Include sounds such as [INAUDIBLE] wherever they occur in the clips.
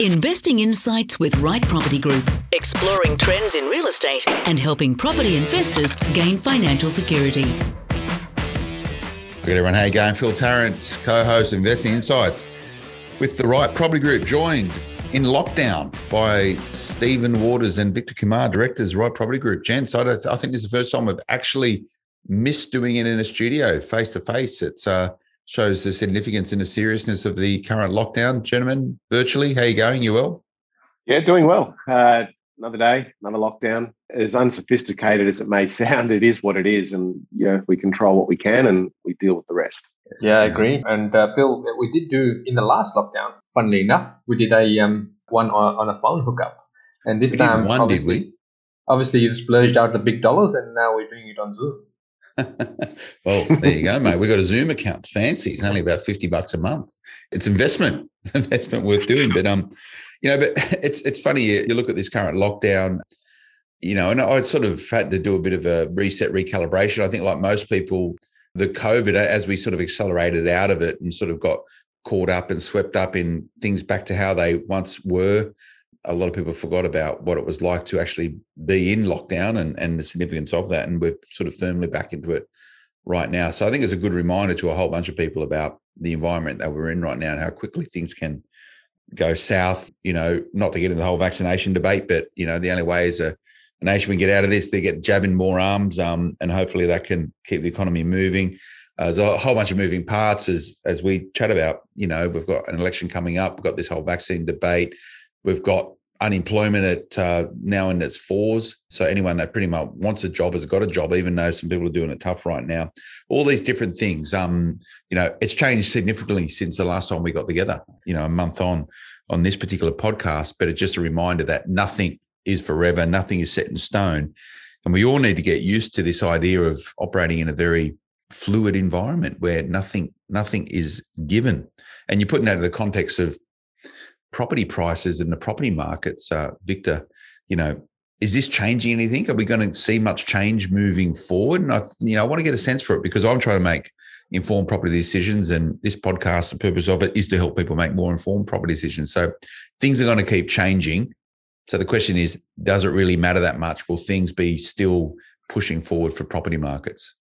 Investing insights with Right Property Group, exploring trends in real estate and helping property investors gain financial security. Good everyone, how you going? Phil Tarrant, co-host Investing Insights with the Right Property Group, joined in lockdown by Stephen Waters and Victor Kumar, directors, Right Property Group. Gents, I, I think this is the first time we've actually missed doing it in a studio, face to face. It's uh, shows the significance and the seriousness of the current lockdown. Gentlemen, virtually, how you going? You well? Yeah, doing well. Uh, another day, another lockdown. As unsophisticated as it may sound, it is what it is, and you know we control what we can and we deal with the rest. Yeah, I agree. And uh, Phil, we did do in the last lockdown. Funnily enough, we did a um, one on, on a phone hookup, and this We time, did one, did we? obviously, you've splurged out the big dollars, and now we're doing it on Zoom. Well, there you go, mate. We've got a Zoom account. Fancy. It's only about 50 bucks a month. It's investment, [LAUGHS] investment worth doing. But um, you know, but [LAUGHS] it's it's funny, you, you look at this current lockdown, you know, and I sort of had to do a bit of a reset, recalibration. I think like most people, the COVID, as we sort of accelerated out of it and sort of got caught up and swept up in things back to how they once were, a lot of people forgot about what it was like to actually be in lockdown and, and the significance of that. And we're sort of firmly back into it right now. So I think it's a good reminder to a whole bunch of people about the environment that we're in right now and how quickly things can go south. You know, not to get into the whole vaccination debate, but you know, the only way is a, a nation can get out of this, they get jabbing more arms, um, and hopefully that can keep the economy moving. Uh, there's a whole bunch of moving parts as as we chat about. You know, we've got an election coming up. We've got this whole vaccine debate. We've got unemployment at uh, now in its fours. So anyone that pretty much wants a job has got a job, even though some people are doing it tough right now. All these different things. Um, you know, it's changed significantly since the last time we got together. You know, a month on on this particular podcast. But it's just a reminder that nothing is forever. Nothing is set in stone, and we all need to get used to this idea of operating in a very fluid environment where nothing nothing is given. And you're putting that in the context of property prices in the property markets, uh, Victor, you know, is this changing anything? Are we going to see much change moving forward? And I, you know, I want to get a sense for it because I'm trying to make informed property decisions, and this podcast, the purpose of it is to help people make more informed property decisions. So things are going to keep changing. So the question is, does it really matter that much? Will things be still pushing forward for property markets?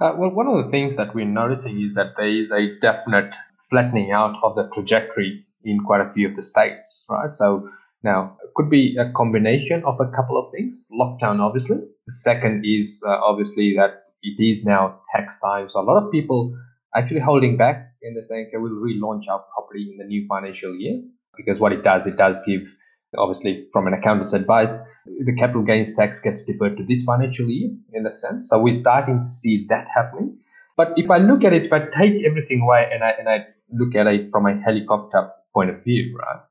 Uh, well, one of the things that we're noticing is that there is a definite flattening out of the trajectory in quite a few of the states, right? So now it could be a combination of a couple of things. Lockdown, obviously. The second is uh, obviously that it is now tax time. So a lot of people actually holding back and they're saying, okay, we'll relaunch our property in the new financial year because what it does, it does give obviously from an accountant's advice, the capital gains tax gets deferred to this financial year in that sense. So we're starting to see that happening. But if I look at it, if I take everything away and I and I look at it from a helicopter point of view, right?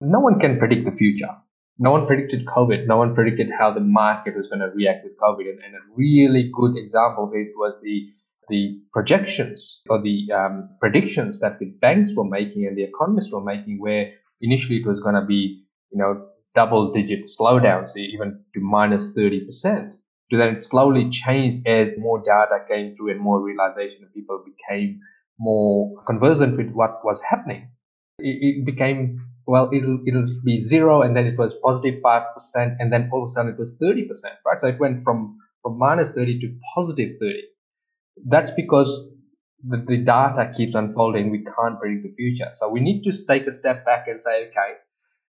No one can predict the future. No one predicted COVID. No one predicted how the market was going to react with COVID. And, and a really good example of it was the the projections or the um, predictions that the banks were making and the economists were making, where initially it was going to be, you know, double digit slowdowns, even to minus 30%. To then it slowly changed as more data came through and more realization of people became more conversant with what was happening it, it became well it'll it'll be zero and then it was positive five percent and then all of a sudden it was 30 percent right? So it went from from minus 30 to positive 30 that's because the, the data keeps unfolding. We can't predict the future. So we need to take a step back and say okay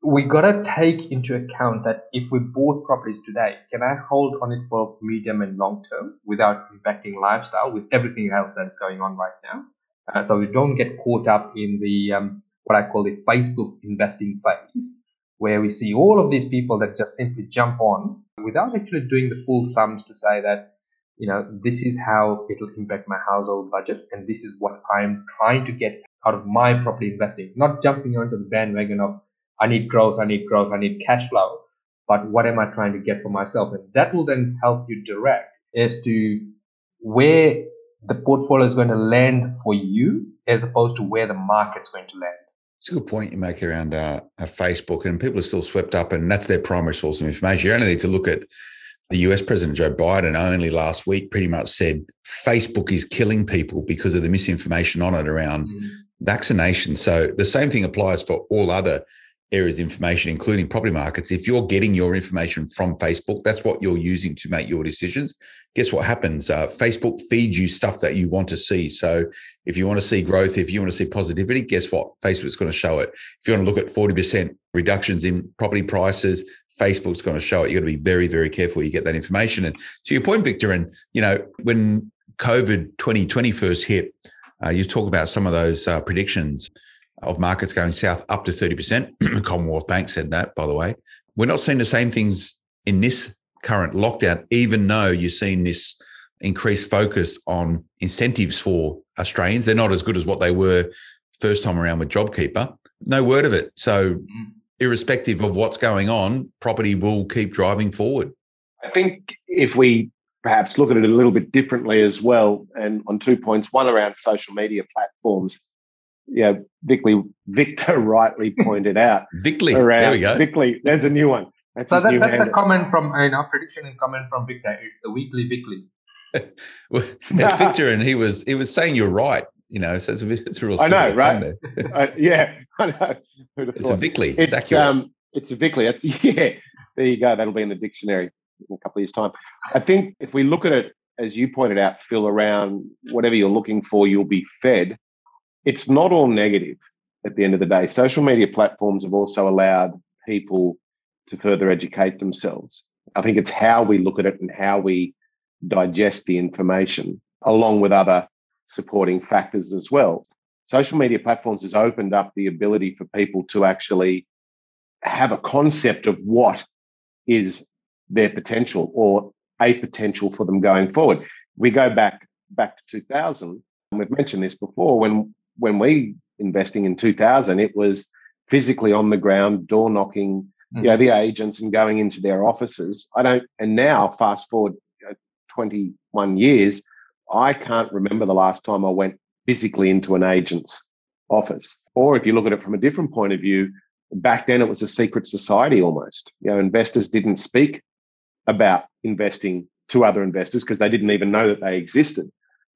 we got to take into account that if we bought properties today can i hold on it for medium and long term without impacting lifestyle with everything else that is going on right now? Uh, so we don't get caught up in the um, what I call the Facebook investing phase, where we see all of these people that just simply jump on without actually doing the full sums to say that, you know, this is how it'll impact my household budget and this is what I'm trying to get out of my property investing, not jumping onto the bandwagon of I need growth, I need growth, I need cash flow, but what am I trying to get for myself? And that will then help you direct as to where the portfolio is going to land for you as opposed to where the market's going to land. It's a good point you make around uh, Facebook, and people are still swept up, and that's their primary source of information. You only need to look at the US President Joe Biden only last week pretty much said Facebook is killing people because of the misinformation on it around mm. vaccination. So the same thing applies for all other areas of information, including property markets, if you're getting your information from Facebook, that's what you're using to make your decisions. Guess what happens? Uh, Facebook feeds you stuff that you want to see. So if you want to see growth, if you want to see positivity, guess what? Facebook's going to show it. If you want to look at 40% reductions in property prices, Facebook's going to show it. You've got to be very, very careful you get that information. And to your point, Victor, and you know, when COVID 2020 first hit, uh, you talk about some of those uh, predictions of markets going south up to 30%. [CLEARS THROAT] Commonwealth Bank said that, by the way. We're not seeing the same things in this current lockdown, even though you're seeing this increased focus on incentives for Australians. They're not as good as what they were first time around with JobKeeper. No word of it. So, mm. irrespective of what's going on, property will keep driving forward. I think if we perhaps look at it a little bit differently as well, and on two points one around social media platforms yeah, Vickley, Victor [LAUGHS] rightly pointed out. Vickley, around, there we go. Vickley, that's a new one. That's so that, that's handle. a comment from, you know, prediction and comment from Victor. It's the weekly Vickley. [LAUGHS] well, it's Victor, and he was he was saying you're right. You know, so it's a, it's a real. I know, right? [LAUGHS] uh, yeah, I know. It's a Vickley. It's, it's accurate. Um, it's a Vickley. That's yeah. There you go. That'll be in the dictionary in a couple of years' time. I think if we look at it, as you pointed out, Phil, around whatever you're looking for, you'll be fed it's not all negative at the end of the day. Social media platforms have also allowed people to further educate themselves. I think it's how we look at it and how we digest the information, along with other supporting factors as well. Social media platforms has opened up the ability for people to actually have a concept of what is their potential or a potential for them going forward. We go back back to 2000, and we've mentioned this before when when we investing in 2000, it was physically on the ground, door knocking, mm-hmm. you know, the agents and going into their offices. I don't, and now fast forward 21 years, I can't remember the last time I went physically into an agent's office. Or if you look at it from a different point of view, back then it was a secret society almost. You know, investors didn't speak about investing to other investors because they didn't even know that they existed.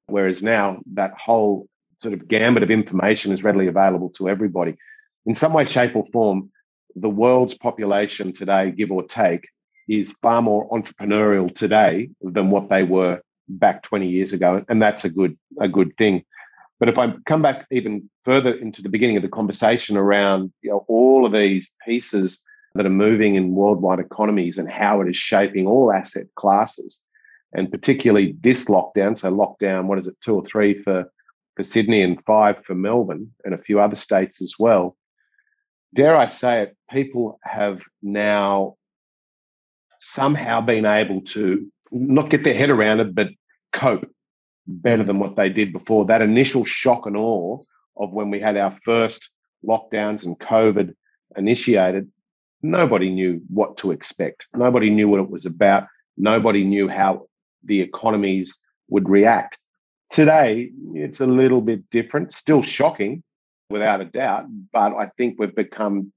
Whereas now that whole sort of gambit of information is readily available to everybody. In some way, shape, or form, the world's population today, give or take, is far more entrepreneurial today than what they were back 20 years ago. And that's a good, a good thing. But if I come back even further into the beginning of the conversation around you know, all of these pieces that are moving in worldwide economies and how it is shaping all asset classes, and particularly this lockdown. So, lockdown, what is it, two or three for for Sydney and five for Melbourne and a few other states as well. Dare I say it, people have now somehow been able to not get their head around it, but cope better than what they did before. That initial shock and awe of when we had our first lockdowns and COVID initiated, nobody knew what to expect. Nobody knew what it was about. Nobody knew how the economies would react. Today, it's a little bit different, still shocking without a doubt, but I think we've become,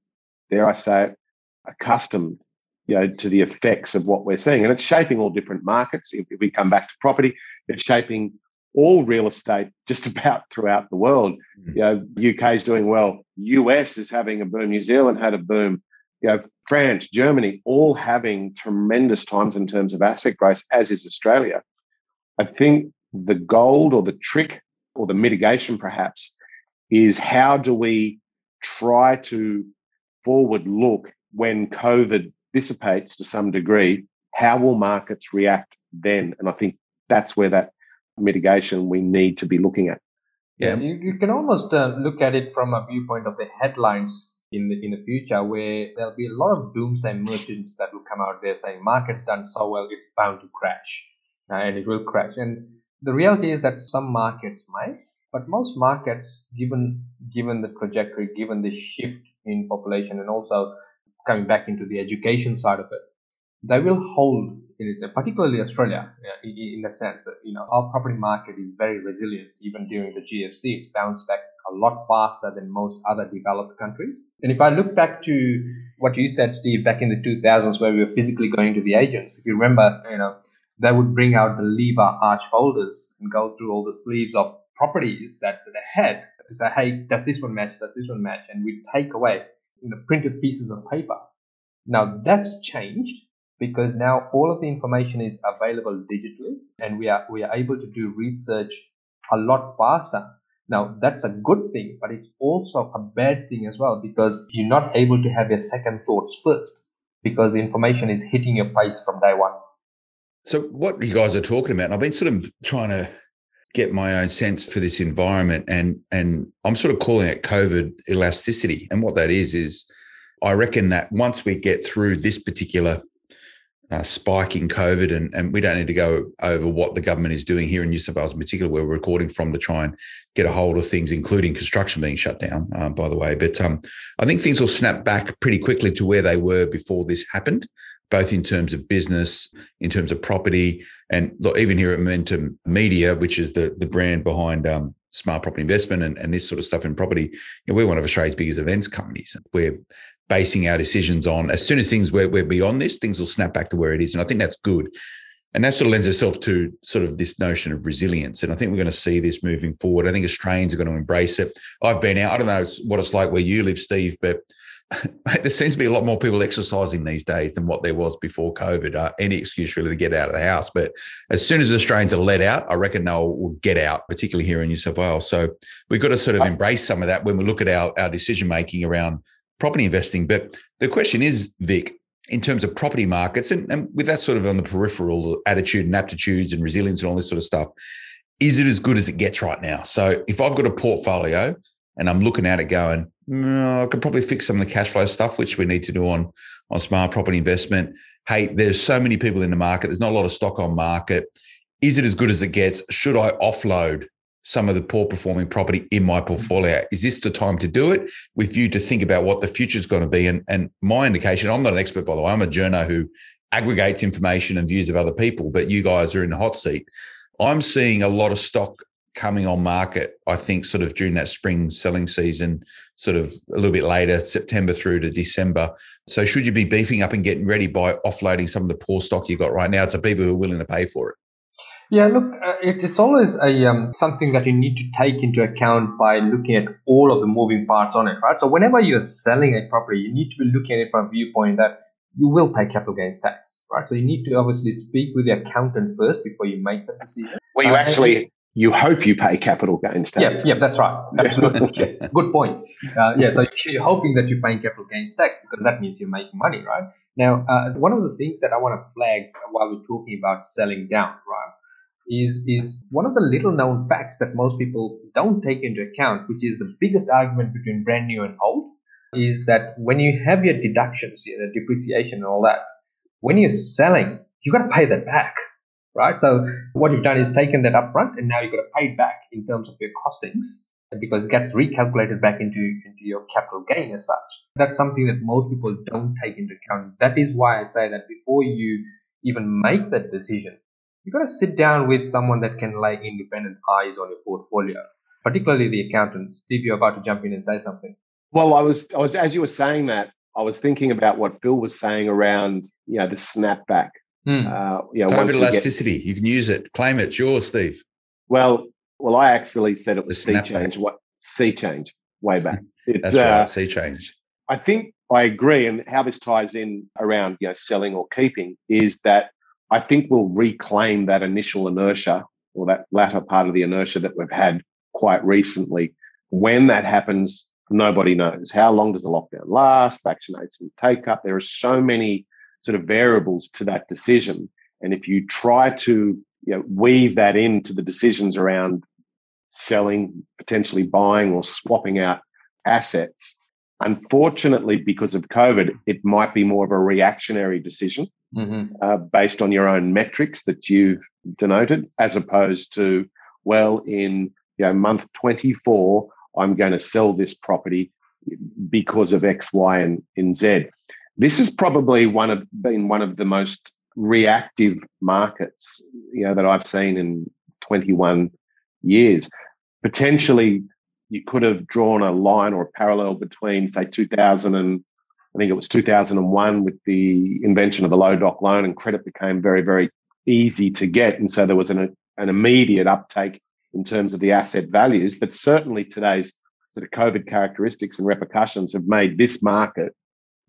dare I say it, accustomed you know, to the effects of what we're seeing. And it's shaping all different markets. If, we come back to property, it's shaping all real estate [LAUGHS] just about throughout the world. Mm-hmm. You know, UK is doing well. US is having a boom. New Zealand had a boom. You know, France, Germany, all having tremendous times in terms of asset growth, as is Australia. I think the gold or the trick or the mitigation perhaps is how do we try to forward look when COVID dissipates to some degree? How will markets react then? And I think that's where that mitigation we need to be looking at. Yeah, you, you can almost uh, look at it from a viewpoint of the headlines in the in the future, where there'll be a lot of doomsday merchants that will come out there saying market's done so well, it's bound to crash, uh, and it will crash. And the reality is that some markets might, but most markets, given given the trajectory, given the shift in population, and also coming back into the education side of it, they will hold. It is particularly Australia in, that sense that you know our property market is very resilient. Even during the GFC, it's bounced back a lot faster than most other developed countries. And if I look back to what you said, Steve, back in the 2000s, where we were physically going to the agents, if you remember, you know, they would bring out the lever arch folders and go through all the sleeves of properties that they had to say, hey, does this one match? Does this one match? And we'd take away you know, printed pieces of paper. Now that's changed because now all of the information is available digitally and we are we are able to do research a lot faster now that's a good thing but it's also a bad thing as well because you're not able to have your second thoughts first because the information is hitting your face from day one so what you guys are talking about and i've been sort of trying to get my own sense for this environment and and i'm sort of calling it covid elasticity and what that is is i reckon that once we get through this particular uh, spike in COVID, and, and we don't need to go over what the government is doing here in New South Wales in particular, where we're recording from to try and get a hold of things, including construction being shut down, uh, by the way. But um, I think things will snap back pretty quickly to where they were before this happened, both in terms of business, in terms of property, and look, even here at Momentum Media, which is the, the brand behind um, smart property investment and, and this sort of stuff in property, you know, we're one of Australia's biggest events companies. We're basing our decisions on. As soon as things we're, we're beyond this, things will snap back to where it is. And I think that's good. And that sort of lends itself to sort of this notion of resilience. And I think we're going to see this moving forward. I think Australians are going to embrace it. I've been out, I don't know what it's like where you live, Steve, but there seems to be a lot more people exercising these days than what there was before COVID. Uh, any excuse really to get out of the house. But as soon as Australians are let out, I reckon they'll will get out, particularly here in New South Wales. So we've got to sort of embrace some of that when we look at our, our decision making around property investing. But the question is, Vic, in terms of property markets, and, and with that sort of on the peripheral attitude and aptitudes and resilience and all this sort of stuff, is it as good as it gets right now? So if I've got a portfolio and I'm looking at it going, no, I could probably fix some of the cash flow stuff, which we need to do on, on smart property investment. Hey, there's so many people in the market. There's not a lot of stock on market. Is it as good as it gets? Should I offload some of the poor performing property in my portfolio. Is this the time to do it with you to think about what the future is going to be? And, and my indication, I'm not an expert, by the way, I'm a journo who aggregates information and views of other people, but you guys are in the hot seat. I'm seeing a lot of stock coming on market, I think, sort of during that spring selling season, sort of a little bit later, September through to December. So, should you be beefing up and getting ready by offloading some of the poor stock you've got right now to people who are willing to pay for it? Yeah, look, uh, it is always a um, something that you need to take into account by looking at all of the moving parts on it, right? So whenever you're selling a property, you need to be looking at it from a viewpoint that you will pay capital gains tax, right? So you need to obviously speak with the accountant first before you make that decision. Well, you uh, actually you hope you pay capital gains tax. Yeah, yeah, that's right. Absolutely. [LAUGHS] Good point. Uh, yeah, so you're hoping that you're paying capital gains tax because that means you're making money, right? Now, uh, one of the things that I want to flag while we're talking about selling down, right? is is one of the little known facts that most people don't take into account, which is the biggest argument between brand new and old, is that when you have your deductions, you know, depreciation and all that, when you're selling, you've got to pay that back, right? So what you've done is taken that upfront, and now you've got to pay it back in terms of your costings because it gets recalculated back into into your capital gain as such. That's something that most people don't take into account. That is why I say that before you even make that decision, you've got to sit down with someone that can lay independent eyes on your portfolio, particularly the accountant. Steve, you're about to jump in and say something. Well, I was, I was, as you were saying that, I was thinking about what Phil was saying around, you know, the snapback. Mm. Uh, you know, COVID elasticity. Get, you can use it. Claim it. It's yours, Steve. Well, well, I actually said it was sea change. What sea change? Way back. [LAUGHS] It's, That's right. Uh, sea change. I think I agree, and how this ties in around you know selling or keeping is that I think we'll reclaim that initial inertia or that latter part of the inertia that we've had quite recently. When that happens, nobody knows. How long does the lockdown last? Vaccination take up. There are so many sort of variables to that decision. And if you try to you know, weave that into the decisions around selling, potentially buying or swapping out assets, unfortunately, because of COVID, it might be more of a reactionary decision mm-hmm. uh, based on your own metrics that you've denoted, as opposed to, well, in you know, month 24, I'm going to sell this property because of X, Y, and, and Z. This has probably one of been one of the most reactive markets, you know, that I've seen in 21 years. Potentially, you could have drawn a line or a parallel between, say, 2000 and I think it was 2001 with the invention of the low doc loan, and credit became very, very easy to get. And so there was an, an immediate uptake in terms of the asset values. But certainly today's sort of COVID characteristics and repercussions have made this market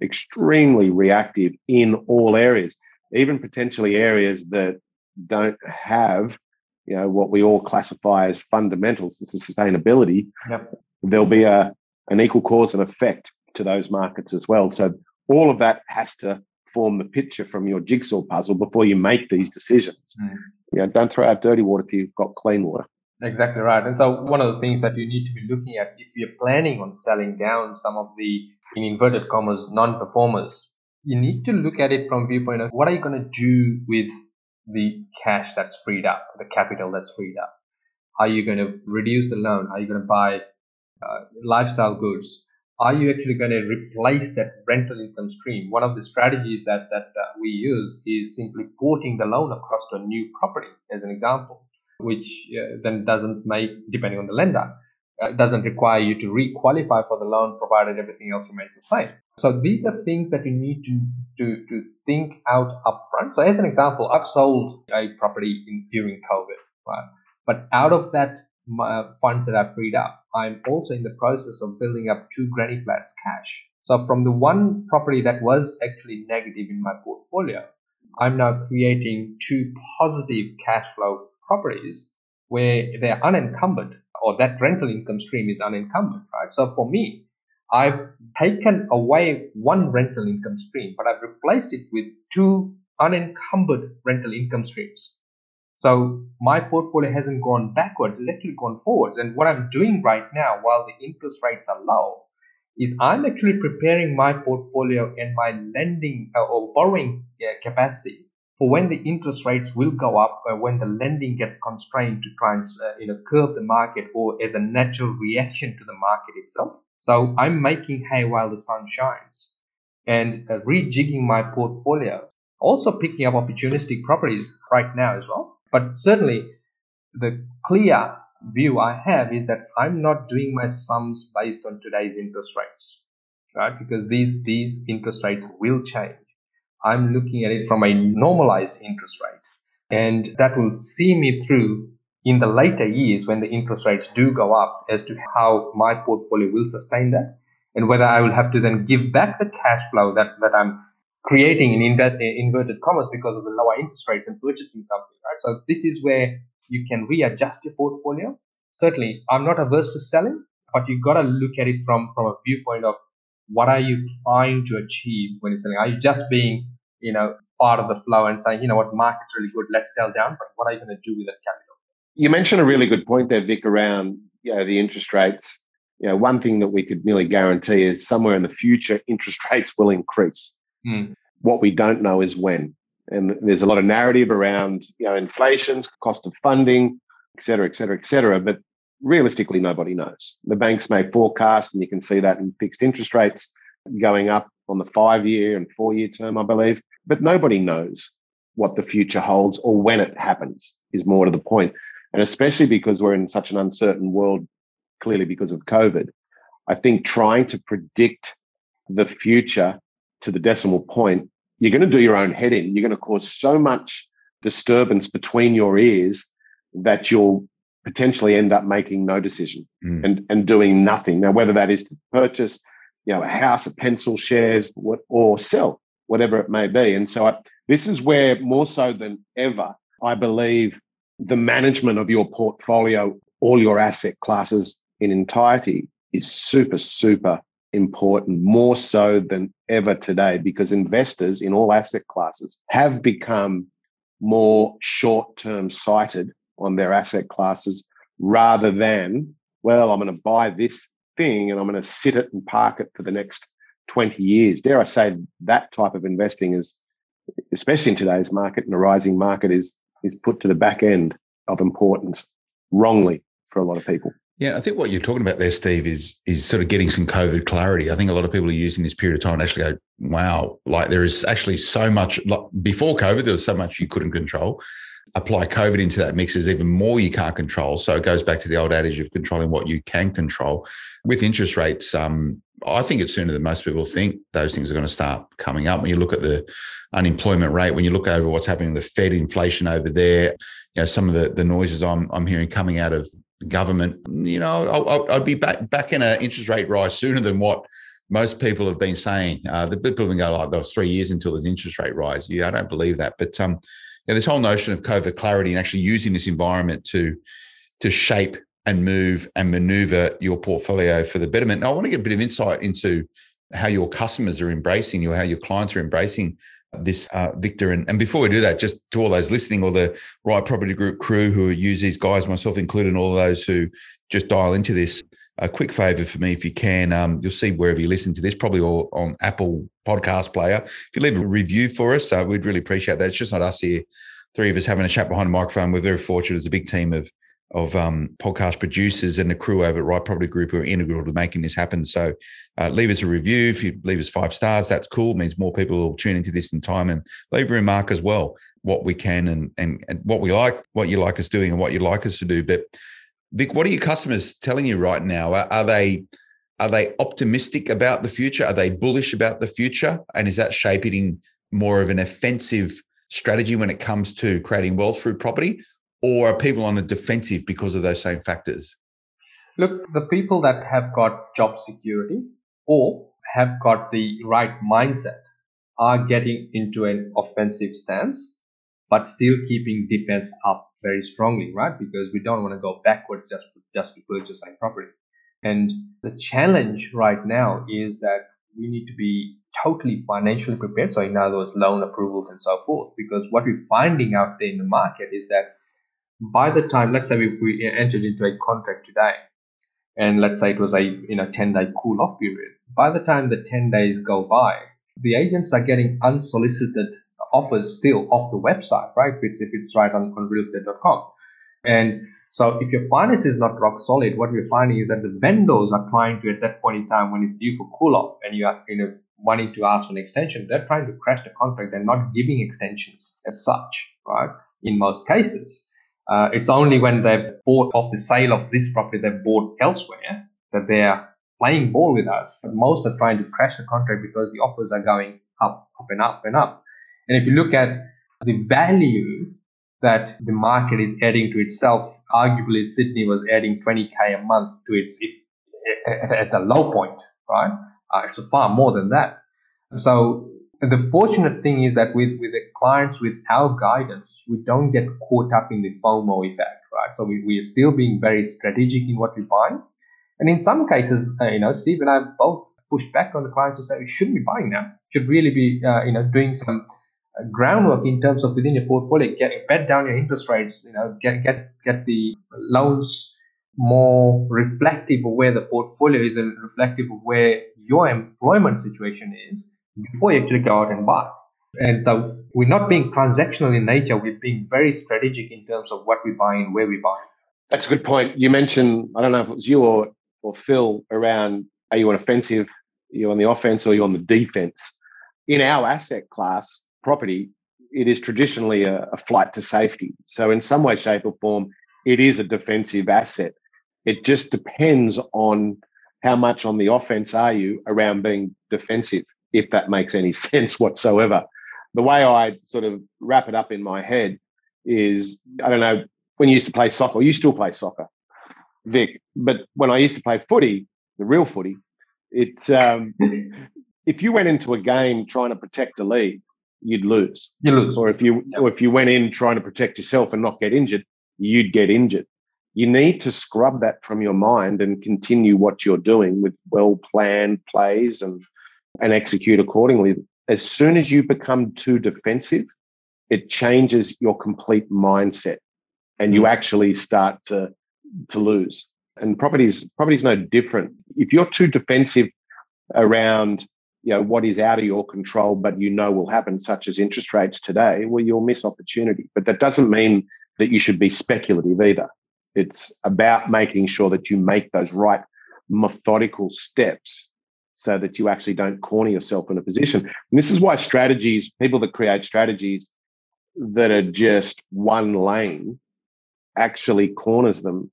extremely reactive in all areas, even potentially areas that don't have, you know, what we all classify as fundamentals to sustainability. Yep. There'll be a an equal cause and effect to those markets as well. So all of that has to form the picture from your jigsaw puzzle before you make these decisions. Mm. You know, don't throw out dirty water till you've got clean water. Exactly right. And so one of the things that you need to be looking at if you're planning on selling down some of the in inverted commas non-performers, you need to look at it from viewpoint of what are you going to do with the cash that's freed up, the capital that's freed up. Are you going to reduce the loan? Are you going to buy uh, lifestyle goods? Are you actually going to replace that rental income stream? One of the strategies that that uh, we use is simply porting the loan across to a new property, as an example, which uh, then doesn't make, depending on the lender, doesn't require you to re-qualify for the loan provided everything else remains the same. So these are things that you need to, to, to think out upfront. So as an example, I've sold a property in, during COVID, right? But out of that uh, funds that I've freed up, I'm also in the process of building up two granny flats cash. So from the one property that was actually negative in my portfolio, I'm now creating two positive cash flow properties where they're unencumbered or that rental income stream is unencumbered, right? So for me, I've taken away one rental income stream, but I've replaced it with two unencumbered rental income streams. So my portfolio hasn't gone backwards, it's actually gone forwards. And what I'm doing right now, while the interest rates are low, is I'm actually preparing my portfolio and my lending uh, or borrowing capacity for when the interest rates will go up or when the lending gets constrained to try and uh, you know curb the market or as a natural reaction to the market itself. So i'm making hay while the sun shines and uh, rejigging my portfolio. Also picking up opportunistic properties right now as well. But certainly the clear view i have is that i'm not doing my sums based on today's interest rates right? Because these these interest rates will change I'm looking at it from a normalized interest rate. And that will see me through in the later years when the interest rates do go up as to how my portfolio will sustain that and whether I will have to then give back the cash flow that, that I'm creating in inver- inverted commas because of the lower interest rates and purchasing something, right? So this is where you can readjust your portfolio. Certainly, I'm not averse to selling, but you've got to look at it from, from a viewpoint of what are you trying to achieve when you're selling? Are you just being you know, part of the flow and saying, you know what, market's really good, let's sell down, but what are you going to do with that capital? You mentioned a really good point there, Vic, around you know the interest rates. You know, one thing that we could nearly guarantee is somewhere in the future, interest [LAUGHS] rates will increase. Mm. What we don't know is when. And there's a lot of narrative around, you know, inflation's cost of funding, et cetera, et cetera, et cetera. But realistically, nobody knows. The banks may forecast, and you can see that in fixed interest rates going up on the five year and four year term, I believe. But nobody knows what the future holds or when it happens, is more to the point. And especially because we're in such an uncertain world, clearly because of COVID, I think trying to predict the future to the decimal point, you're going to do your own head in. You're going to cause so much disturbance between your ears that you'll potentially end up making no decision mm. and, and doing nothing. Now, whether that is to purchase, you know, a house, a pencil shares, or sell whatever it may be. And so I, this is where more so than ever, I believe the management of your portfolio, all your asset classes in entirety is super, super important, more so than ever today, because investors in all asset classes have become more short term sighted on their asset classes rather than, well, I'm going to buy this thing and I'm going to sit it and park it for the next 20 years. Dare I say that type of investing is, especially in today's market and a rising market, is is put to the back end of importance wrongly for a lot of people. Yeah, I think what you're talking about there, Steve, is is sort of getting some COVID clarity. I think a lot of people are using this period of time to actually go, wow, like there is actually so much. Like before COVID, there was so much you couldn't control. Apply COVID into that mix, there's even more you can't control. So it goes back to the old adage of controlling what you can control. With interest rates, um, I think it's sooner than most people think those things are going to start coming up. When you look at the unemployment rate, when you look over what's happening the Fed inflation over there, you know, some of the, the noises I'm, I'm hearing coming out of government, you know, I'll be back back in an interest rate rise sooner than what most people have been saying. Uh, the people have been going like, there was three years until there's interest rate rise. Yeah, I don't believe that. But um, yeah, this whole notion of COVID clarity and actually using this environment to to shape and move and maneuver your portfolio for the betterment. Now, I want to get a bit of insight into how your customers are embracing you, how your clients are embracing this, uh, Victor. And, and before we do that, just to all those listening, or the Right Property Group crew who use these guys, myself included, and all those who just dial into this, a quick favor for me, if you can, um, you'll see wherever you listen to this, probably all on Apple Podcast Player. If you leave a review for us, uh, we'd really appreciate that. It's just not us here, three of us having a chat behind a microphone. We're very fortunate. It's a big team of of um, podcast producers and the crew over at Right Property Group who are integral to making this happen. So uh, leave us a review. If you leave us five stars, that's cool. It means more people will tune into this in time and leave a remark as well, what we can and, and, and what we like, what you like us doing and what you'd like us to do. But Vic, what are your customers telling you right now? Are, are they are they optimistic about the future? Are they bullish about the future? And is that shaping more of an offensive strategy when it comes to creating wealth through property? Or are people on the defensive because of those same factors? Look, the people that have got job security or have got the right mindset are getting into an offensive stance, but still keeping defense up very strongly, right? Because we don't want to go backwards just just to purchase a property. And the challenge right now is that we need to be totally financially prepared. So in other words, loan approvals and so forth. Because what we're finding out there in the market is that by the time, let's say we, we entered into a contract today, and let's say it was a you know 10 day cool off period, by the time the 10 days go by, the agents are getting unsolicited offers still off the website, right? If it's, if it's right on, on realestate.com. And so if your finance is not rock solid, what we're finding is that the vendors are trying to, at that point in time when it's due for cool off and you are you know wanting to ask for an extension, they're trying to crash the contract. They're not giving extensions as such, right? In most cases. Uh, it's only when they've bought off the sale of this property they've bought elsewhere that they're playing ball with us. But most are trying to crash the contract because the offers are going up, up and up and up. And if you look at the value that the market is adding to itself, arguably Sydney was adding 20k a month to its at, at the low point, right? Uh, it's far more than that. So the fortunate thing is that with, with the clients, with our guidance, we don't get caught up in the FOMO effect, right? So we, we are still being very strategic in what we buy. And in some cases, uh, you know, Steve and I both pushed back on the clients to say we shouldn't be buying now. Should really be, uh, you know, doing some uh, groundwork in terms of within your portfolio, get bed down your interest rates, you know, get get get the loans more reflective of where the portfolio is and reflective of where your employment situation is before you actually go out and buy. And so we're not being transactional in nature. We're being very strategic in terms of what we buy and where we buy. That's a good point. You mentioned, I don't know if it was you or, or Phil, around are you on offensive, are you on the offense, or are you on the defense? In our asset class, property, it is traditionally a, a flight to safety. So, in some way, shape, or form, it is a defensive asset. It just depends on how much on the offense are you around being defensive if that makes any [LAUGHS] sense whatsoever. The way I sort of wrap it up in my head is I don't know, when you used to play soccer, you still play soccer, Vic, but when I used to play footy, the real footy, it's um, [LAUGHS] if you went into a game trying to protect a lead, you'd lose. You lose. Or if you or if you went in trying to protect yourself and not get injured, you'd get injured. You need to scrub that from your mind and continue what you're doing with well planned plays and and execute accordingly. As soon as you become too defensive, it changes your complete mindset and you hmm. actually start to, to lose. And properties property's no different. If you're too defensive around you know what is out of your control but you know will happen such as interest rates today well you'll miss opportunity but that doesn't mean that you should be speculative either it's about making sure that you make those right methodical steps so that you actually don't corner yourself in a position. And this is why strategies, people that create strategies that are just one lane, actually corners them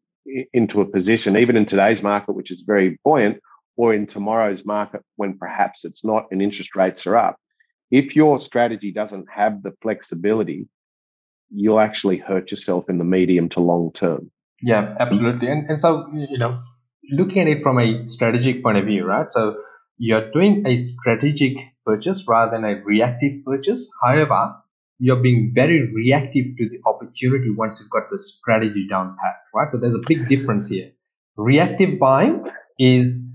into a position, even in today's market, which is very buoyant, or in tomorrow's market when perhaps it's not and interest rates are up. If your strategy doesn't have the flexibility, you'll actually hurt yourself in the medium to long term. Yeah, absolutely. And, and so, you know, looking at it from a strategic point of view, right? So you're doing a strategic purchase rather than a reactive purchase. However, you're being very reactive to the opportunity once you've got the strategy down pat, right? So there's a big difference here. Reactive buying is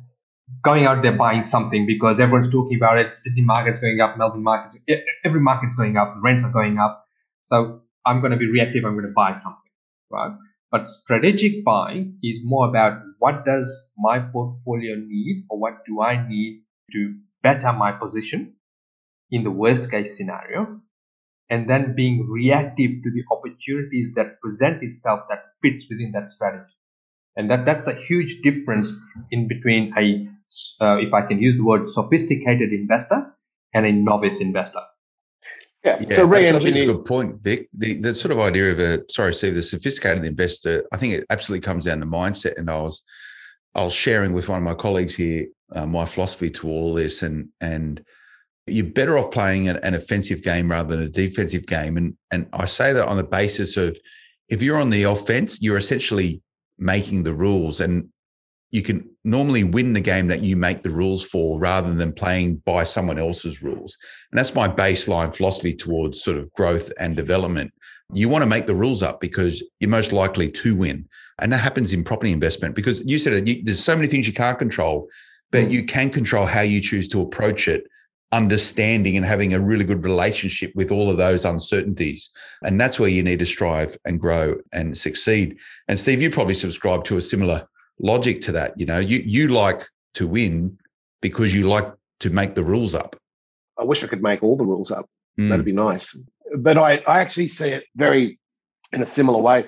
going out there buying something because everyone's talking about it. Sydney market's going up, Melbourne market's every market's going up, rents are going up. So I'm going to be reactive. I'm going to buy something, right? But strategic buying is more about what does my portfolio need or what do I need to better my position in the worst case scenario and then being reactive to the opportunities that present itself that fits within that strategy. And that that's a huge difference in between a uh, if i can use the word sophisticated investor and a novice investor yeah, yeah so that's, I think it's a good point, Vic. The, the sort of idea of a sorry, Steve, the sophisticated investor, I think it absolutely comes down to mindset. And I was I was sharing with one of my colleagues here uh, my philosophy to all this, and and you're better off playing an, an offensive game rather than a defensive game. And and I say that on the basis of if you're on the offense, you're essentially making the rules, and you can normally win the game that you make the rules for rather than playing by someone else's rules. And that's my baseline philosophy towards sort of growth and development. You want to make the rules up because you're most likely to win. And that happens in property investment because you said it, you, there's so many things you can't control, but mm. you can control how you choose to approach it, understanding and having a really good relationship with all of those uncertainties. And that's where you need to strive and grow and succeed. And Steve, you probably subscribe to a similar logic to that. You know, you you like to win because you like to make the rules up. I wish I could make all the rules up. Mm. That'd be nice. But I, I actually see it very in a similar way,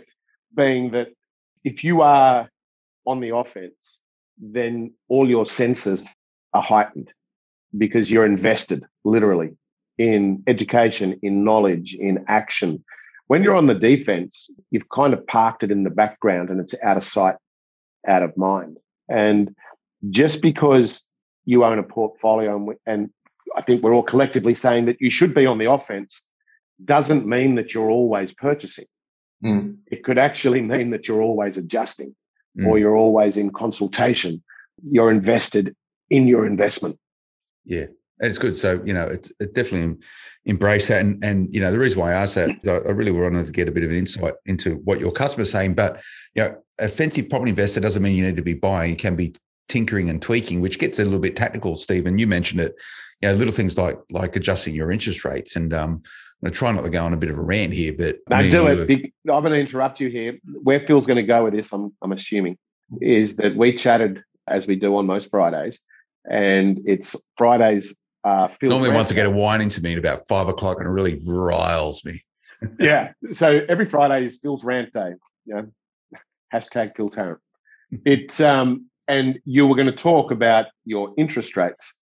being that if you are on the offense, then all your senses are heightened because you're invested literally in education, in knowledge, in action. When you're on the defense, you've kind of parked it in the background and it's out of sight, out of mind. And just because you own a portfolio, and, and I think we're all collectively saying that you should be on the offense, doesn't mean that you're always purchasing. Mm. It could actually mean that you're always adjusting mm. or you're always in consultation. You're invested in your investment. Yeah. It's good. So, you know, it's it definitely embrace that. And, and, you know, the reason why I asked that, I really wanted to get a bit of an insight into what your customer's saying. But, you know, offensive property investor doesn't mean you need to be buying. You can be tinkering and tweaking, which gets a little bit tactical, Stephen. You mentioned it, you know, little things like like adjusting your interest rates. And um, I'm going to try not to go on a bit of a rant here, but no, do it. I'm going to interrupt you here. Where Phil's going to go with this, I'm, I'm assuming, is that we chatted as we do on most Fridays, and it's Fridays uh, Normally, wants to get a wine into me at about five o'clock, and it really riles me. [LAUGHS] yeah. So every Friday is Phil's rant day. You know, hashtag Phil Tarrant. It's um, and you were going to talk about your interest rates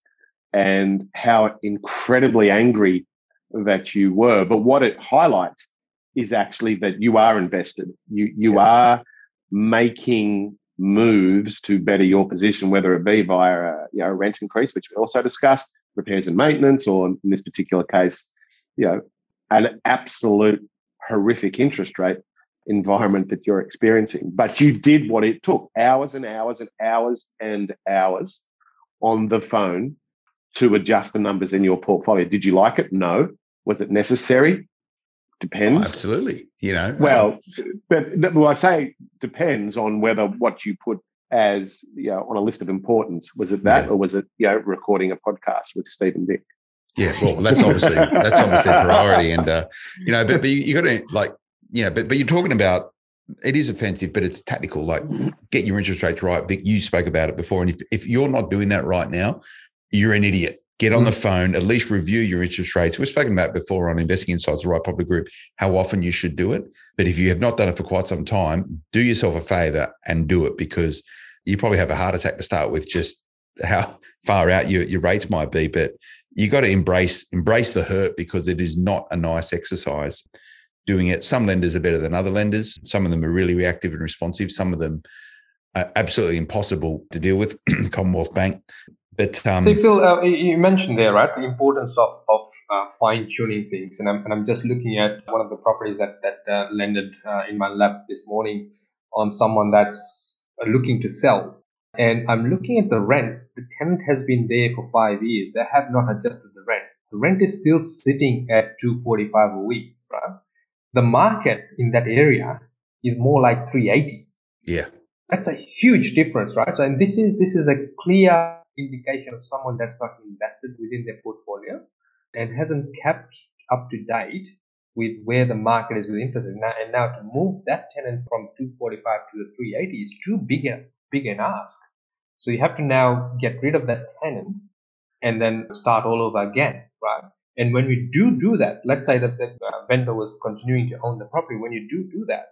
and how incredibly angry that you were. But what it highlights is actually that you are invested. You you yeah. are making moves to better your position, whether it be via a you know, rent increase, which we also discussed, repairs and maintenance, or in this particular case, you know, an absolute horrific interest rate environment that you're experiencing. But you did what it took hours and hours and hours and hours on the phone to adjust the numbers in your portfolio. Did you like it? No. Was it necessary? Depends. Oh, absolutely. You know. Well, um, but well, I say depends on whether what you put as you know on a list of importance was it that yeah. or was it you know recording a podcast with Stephen Dick? Yeah, well, that's obviously that's obviously a priority, and uh, you know, but but you, you got to like you know, but but you're talking about it is offensive, but it's tactical. Like get your interest rates right. Vic, you spoke about it before, and if if you're not doing that right now, you're an idiot. Get on the mm. phone, at least review your interest rates. We've spoken about before on Investing Insights, the Right Property Group, how often you should do it. But if you have not done it for quite some time, do yourself a favor and do it because you probably have a heart attack to start with just how [LAUGHS] far out your, your rates might be. But you got to embrace embrace the hurt because it is not a nice exercise doing it. Some lenders are better than other lenders. Some of them are really reactive and responsive. Some of them are absolutely impossible to deal with. [CLEARS THROAT] Commonwealth Bank but um, so Phil, uh, you mentioned there, right, the importance of of uh, fine tuning things, and I'm and I'm just looking at one of the properties that that uh, landed uh, in my lap this morning on someone that's looking to sell. And I'm looking at the rent. The tenant has been there for five years. They have not adjusted the rent. The rent is still sitting at 245 a week, right? The market in that area is more like 380. Yeah. That's a huge difference, right? So, and this is this is a clear indication of someone that's not invested within their portfolio and hasn't kept up to date with where the market is with interest rate. Now, and now to move that tenant from 245 to the 380 is too big a big an ask. So you have to now get rid of that tenant and then start all over again, right? And when we do do that, let's say that the uh, vendor was continuing to own the property. When you do do that,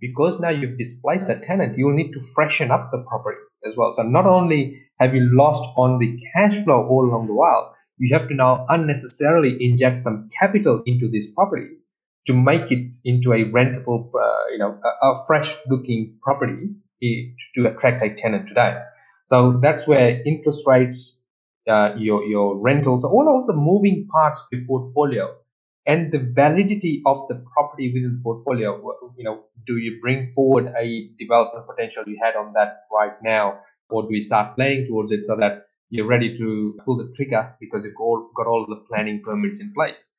because now you've displaced a tenant, you'll need to freshen up the property as well. So not only have you lost on the cash flow all along the while, you have to now unnecessarily inject some capital into this property to make it into a rentable, uh, you know, a, a fresh looking property to attract a tenant today. So that's where interest rates, uh, your your rentals, all of the moving parts of your portfolio, and the validity of the property within the portfolio. You know, do you bring forward a development potential you had on that right now, or do we start playing towards it so that you're ready to pull the trigger because you've got all the planning permits in place?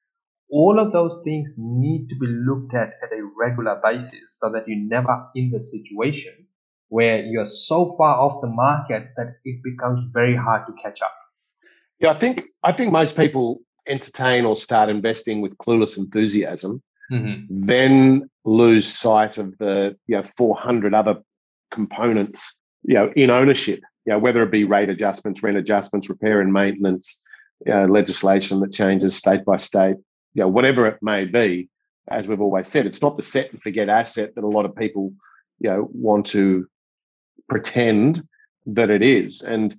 all of those things need to be looked at at a regular basis so that you're never in the situation where you're so far off the market that it becomes very hard to catch up. Yeah, I think I think most people entertain or start investing with clueless enthusiasm, mm-hmm. then lose sight of the you know 400 other components you know in ownership. You know, whether it be rate adjustments, rent adjustments, repair and maintenance, you know, legislation that changes state by state, you know, whatever it may be, as we've always said, it's not the set and forget asset that a lot of people, you know, want to pretend that it is. And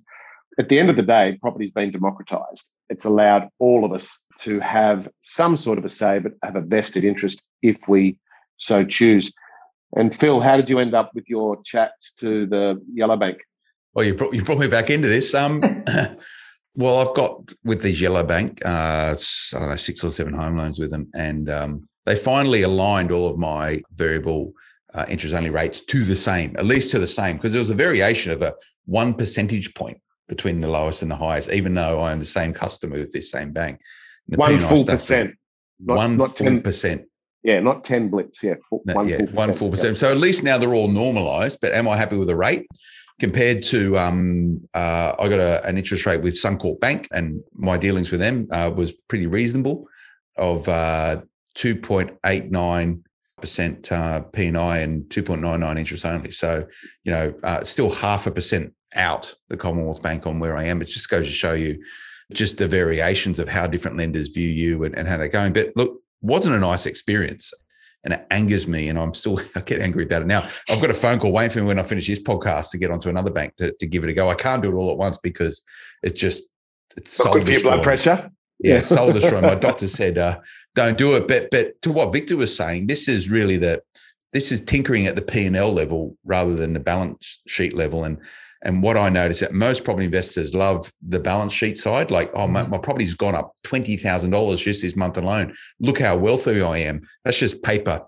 at the end of the day, property's been democratized. It's allowed all of us to have some sort of a say, but have a vested interest if we so choose. And Phil, how did you end up with your chats to the Yellow Bank? Well, you brought, you brought me back into this. Um, [LAUGHS] Well, I've got with these Yellow Bank, uh, I don't know, six or seven home loans with them, and um, they finally aligned all of my variable uh, interest only rates to the same, at least to the same, because there was a variation of a one percentage point between the lowest and the highest, even though I am the same customer with this same bank. One full percent. Not, one not full 10, percent. Yeah, not 10 blips. Yeah, one, yeah, full, one full percent. So at least now they're all normalized, but am I happy with the rate? compared to um, uh, I got a, an interest rate with Suncorp Bank, and my dealings with them uh, was pretty reasonable, of uh, two point eight nine percent uh, P&I and two point nine nine interest only. So you know, uh, still half a percent out the Commonwealth Bank on where I am. It just goes to show you just the variations of how different lenders view you and, and how they're going. But look, wasn't a nice experience and it angers me and I'm still [LAUGHS] I get angry about it now. I've got a phone call waiting for me when I finish this podcast to get onto another bank to, to give it a go. I can't do it all at once because it's just it's soul good for your blood pressure. Yeah, [LAUGHS] soul destroying. My doctor said uh, don't do it. But but to what Victor was saying, this is really the this is tinkering at the P and L level rather than the balance sheet level. And and what I notice that most property investors love the balance sheet side. Like, oh, my, mm-hmm. my property's gone up $20,000 just this month alone. Look how wealthy I am. That's just paper,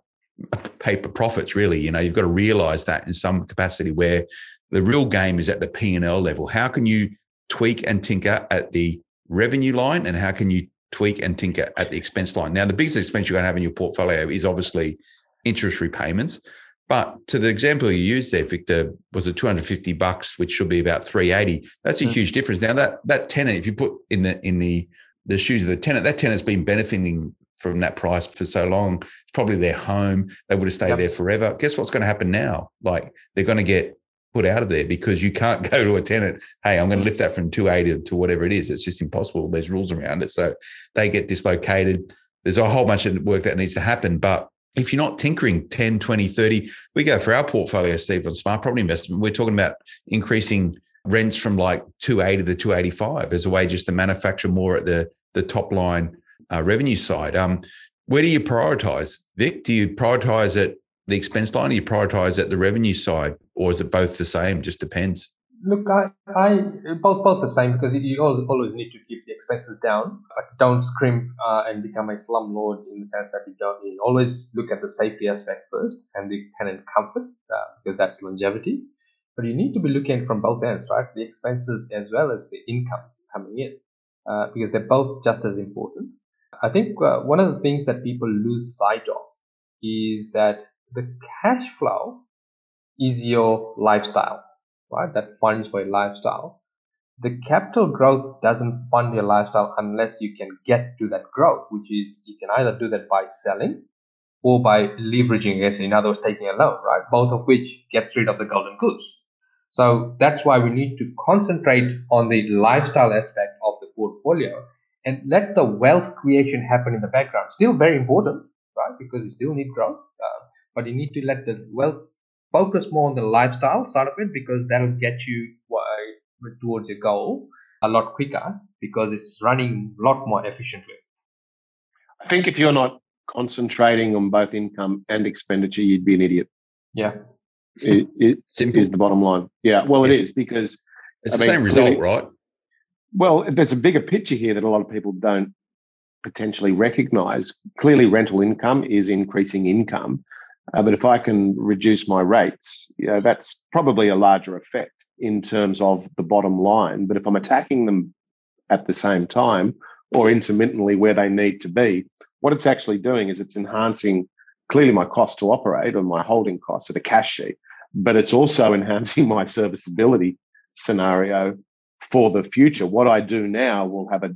paper profits, really. You know, you've got to realize that in some capacity where the real game is at the P&L level. How can you tweak and tinker at the revenue line and how can you tweak and tinker at the expense line? Now, the biggest expense you're going to have in your portfolio is obviously interest repayments. But to the example you used there, Victor, was it 250 bucks, which should be about 380. That's a mm. huge difference. Now that that tenant, if you put in the in the the shoes of the tenant, that tenant's been benefiting from that price for so long. It's probably their home. They would have stayed yep. there forever. Guess what's going to happen now? Like they're going to get put out of there because you can't [LAUGHS] go to a tenant, hey, I'm going to lift that from 280 to whatever it is. It's just impossible. There's rules around it. So they get dislocated. There's a whole bunch of work that needs to happen. But if you're not tinkering 10, 20, 30, we go for our portfolio, Steve, on smart property investment. We're talking about increasing rents from like 280 to 285 as a way just to manufacture more at the, the top line uh, revenue side. Um, where do you prioritize, Vic? Do you prioritize at the expense line? Or do you prioritize at the revenue side? Or is it both the same? Just depends. Look, I, I both both the same because you always need to keep the expenses down, don't scrimp uh, and become a slumlord in the sense that you don't. You always look at the safety aspect first and the tenant comfort uh, because that's longevity. But you need to be looking from both ends, right? The expenses as well as the income coming in, uh, because they're both just as important. I think uh, one of the things that people lose sight of is that the cash flow is your lifestyle right? That funds for your lifestyle. The capital growth doesn't fund your lifestyle unless you can get to that growth, which is you can either do that by selling or by leveraging it, in other words, taking a loan, right? Both of which gets rid of the golden goose. So that's why we need to concentrate on the lifestyle aspect of the portfolio and let the wealth creation happen in the background. Still very important, right? Because you still need growth, uh, but you need to let the wealth focus more on the lifestyle side of it because that'll get you uh, towards your goal a lot quicker because it's running a lot more efficiently. I think if you're not concentrating on both income and expenditure, you'd be an idiot. Yeah. It, it Simple. is the bottom line. Yeah. Well, yeah. it is because it's I the mean, same result, clearly, right? Well, there's a bigger picture here that a lot of people don't potentially recognize. Clearly, rental income is increasing income. Uh, but if I can reduce my rates, you know, that's probably a larger effect in terms of the bottom line. But if I'm attacking them at the same time or intermittently where they need to be, what it's actually doing is it's enhancing clearly my cost to operate or my holding costs at a cash sheet, but it's also [LAUGHS] enhancing my serviceability scenario for the future. What I do now will have a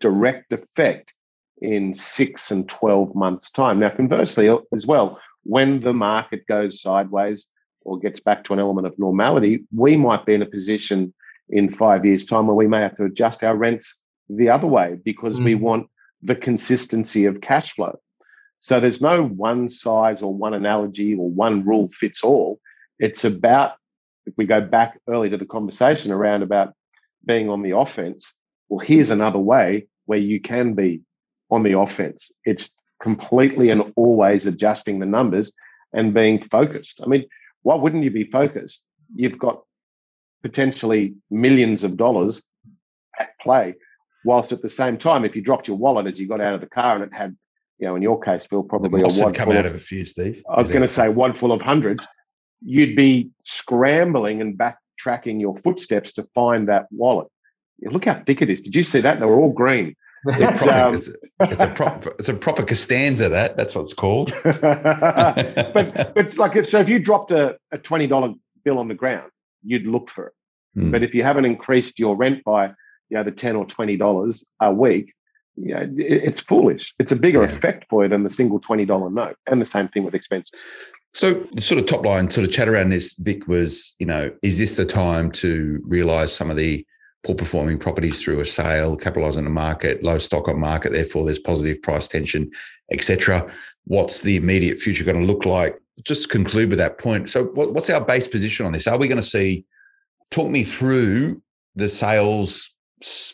direct effect in six and 12 months' time. Now, conversely, as well, when the market goes sideways or gets back to an element of normality, we might be in a position in five years' time where we may have to adjust our rents the other way because mm. we want the consistency of cash flow. So there's no one size or one analogy or one rule fits all. It's about, if we go back early to the conversation around about being on the offense, well, here's another way where you can be on the offense. It's completely and always adjusting the numbers and being focused. I mean, why wouldn't you be focused? You've got potentially millions of dollars at play, whilst at the same time, if you dropped your wallet as you got out of the car and it had, you know, in your case, Phil, probably a wad come out of, of a few, Steve. I was going to say one full of hundreds. You'd be scrambling and backtracking your footsteps to find that wallet. Look how thick it is. Did you see that? They were all green. It's a, proper, um, it's, it's, a proper, it's a proper Costanza. That that's what it's called. [LAUGHS] but it's like so. If you dropped a, a twenty dollar bill on the ground, you'd look for it. Mm. But if you haven't increased your rent by you know the ten or twenty dollars a week, you know, it, it's foolish. It's a bigger yeah. effect for you than the single twenty dollar note. And the same thing with expenses. So the sort of top line sort of chat around this, Vic, was you know, is this the time to realise some of the poor performing properties through a sale, capitalise on the market, low stock on market, therefore there's positive price tension, etc. What's the immediate future going to look like? Just to conclude with that point. So, what, what's our base position on this? Are we going to see? Talk me through the sales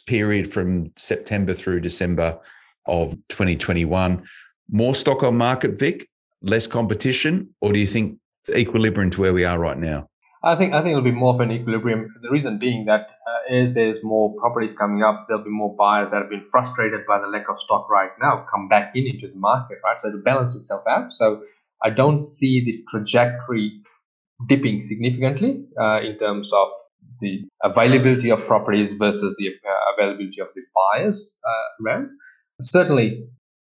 period from September through December of 2021. More stock on market, Vic, less competition, or do you think equilibrium to where we are right now? I think I think it'll be more of an equilibrium. The reason being that uh, as there's more properties coming up, there'll be more buyers that have been frustrated by the lack of stock right now come back in into the market, right? So to balance itself out. So I don't see the trajectory dipping significantly uh, in terms of the availability of properties versus the uh, availability of the buyers uh, around. Certainly,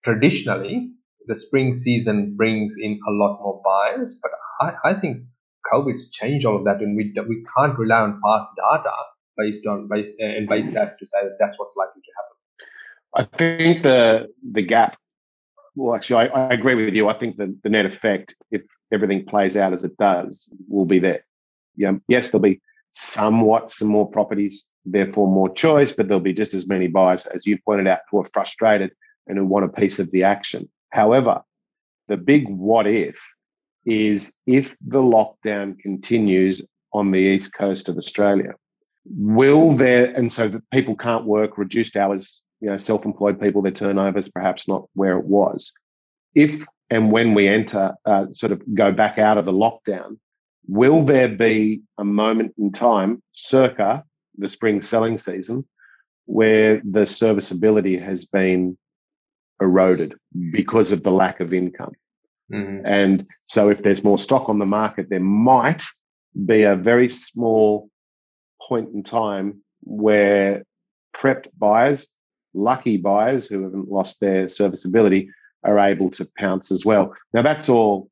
traditionally, the spring season brings in a lot more buyers, but I, I think COVID's changed all of that, and we we can't rely on past data based on base uh, and base that to say that that's what's likely to happen. I think the the gap. Well, actually, I, I agree with you. I think the, the net effect, if everything plays out as it does, will be there. Yeah, yes, there'll be somewhat some more properties, therefore more choice, but there'll be just as many buyers as you pointed out who are frustrated and who want a piece of the action. However, the big what if is if the lockdown continues on the east coast of Australia, will there, and so that people can't work, reduced hours, you know, self employed people, their turnovers perhaps not where it was. If and when we enter, uh, sort of go back out of the lockdown, Will there be a moment in time, circa the spring selling season, where the serviceability has been eroded because of the lack of income? Mm-hmm. And so, if there's more stock on the market, there might be a very small point in time where prepped buyers, lucky buyers who haven't lost their serviceability, are able to pounce as well. Now, that's all,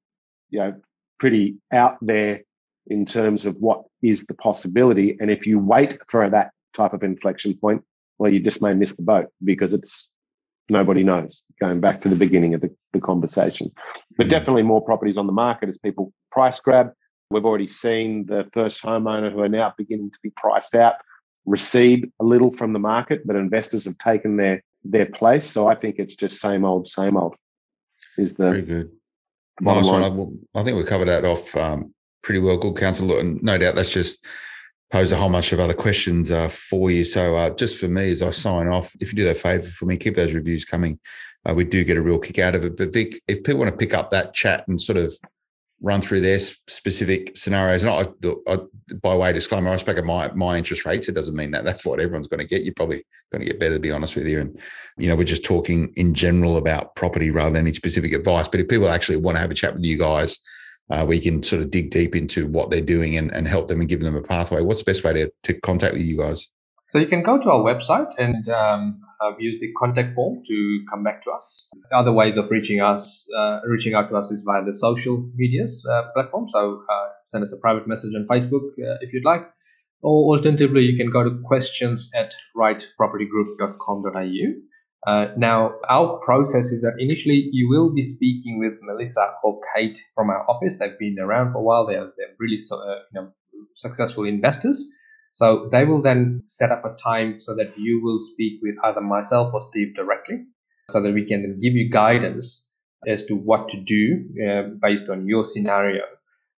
you know, pretty out there in terms of what is the possibility. And if you wait for that type of inflection point, well, you just may miss the boat because it's nobody knows. Going back to the beginning of the, the conversation, but definitely more properties on the market as people price grab. We've already seen the first homeowner who are now beginning to be priced out recede a little from the market, but investors have taken their their place. So I think it's just same old, same old. Is the very good. Nice one. I, I, think we covered that off um, pretty well. Good counsel, and no doubt that's just pose a whole bunch of other questions uh, for you. So uh, just for me, as I sign off, if you do that favour for me, keep those reviews coming. Uh, we do get a real kick out of it. But Vic, if people want to pick up that chat and sort of run through their specific scenarios. And I, I, by way of disclaimer, I spoke of my my interest rates. It doesn't mean that that's what everyone's going to get. You're probably going to get better, to be honest with you. And you know, we're just talking in general about property rather than any specific advice. But if people actually want to have a chat with you guys, uh, we can sort of dig deep into what they're doing and, and help them and give them a pathway. What's the best way to, to contact with you guys? So you can go to our website and um, uh, use the contact form to come back to us. Other ways of reaching us, uh, reaching out to us is via the social medias uh, platform. So uh, send us a private message on Facebook uh, if you'd like. Or alternatively, you can go to questions at rightpropertygroup.com.au. Uh, now, our process is that initially you will be speaking with Melissa or Kate from our office. They've been around for a while. They're, they're really so, you know, successful investors. So they will then set up a time so that you will speak with either myself or Steve directly so that we can then give you guidance as to what to do uh, based on your scenario.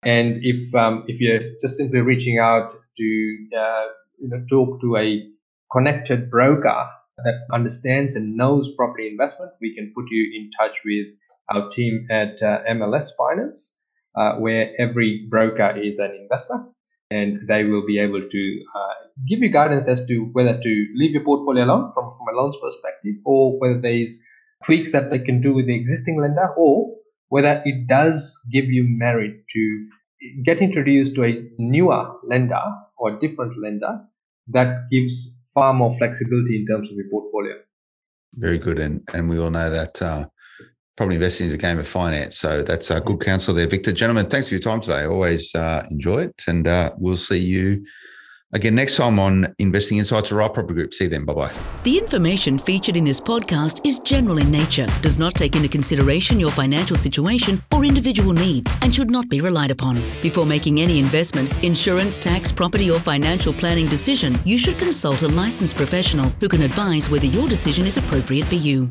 And if um, if you're just simply reaching out to uh, you know, talk to a connected broker that understands and knows property investment, we can put you in touch with our team at uh, MLS Finance, uh, where every broker is an investor and they will be able to uh, give you guidance as to whether to leave your portfolio alone from, from a loans perspective or whether there's tweaks that they can do with the existing lender or whether it does give you merit to get introduced to a newer lender or a different lender that gives far more flexibility in terms of your portfolio. Very good. And, and we all know that uh, Property investing is a game of finance. So that's a good counsel there, Victor. Gentlemen, thanks for your time today. Always uh, enjoy it. And uh, we'll see you again next time on Investing Insights or Right Property Group. See you then. Bye bye. The information featured in this podcast is general in nature, does not take into consideration your financial situation or individual needs, and should not be relied upon. Before making any investment, insurance, tax, property, or financial planning decision, you should consult a licensed professional who can advise whether your decision is appropriate for you.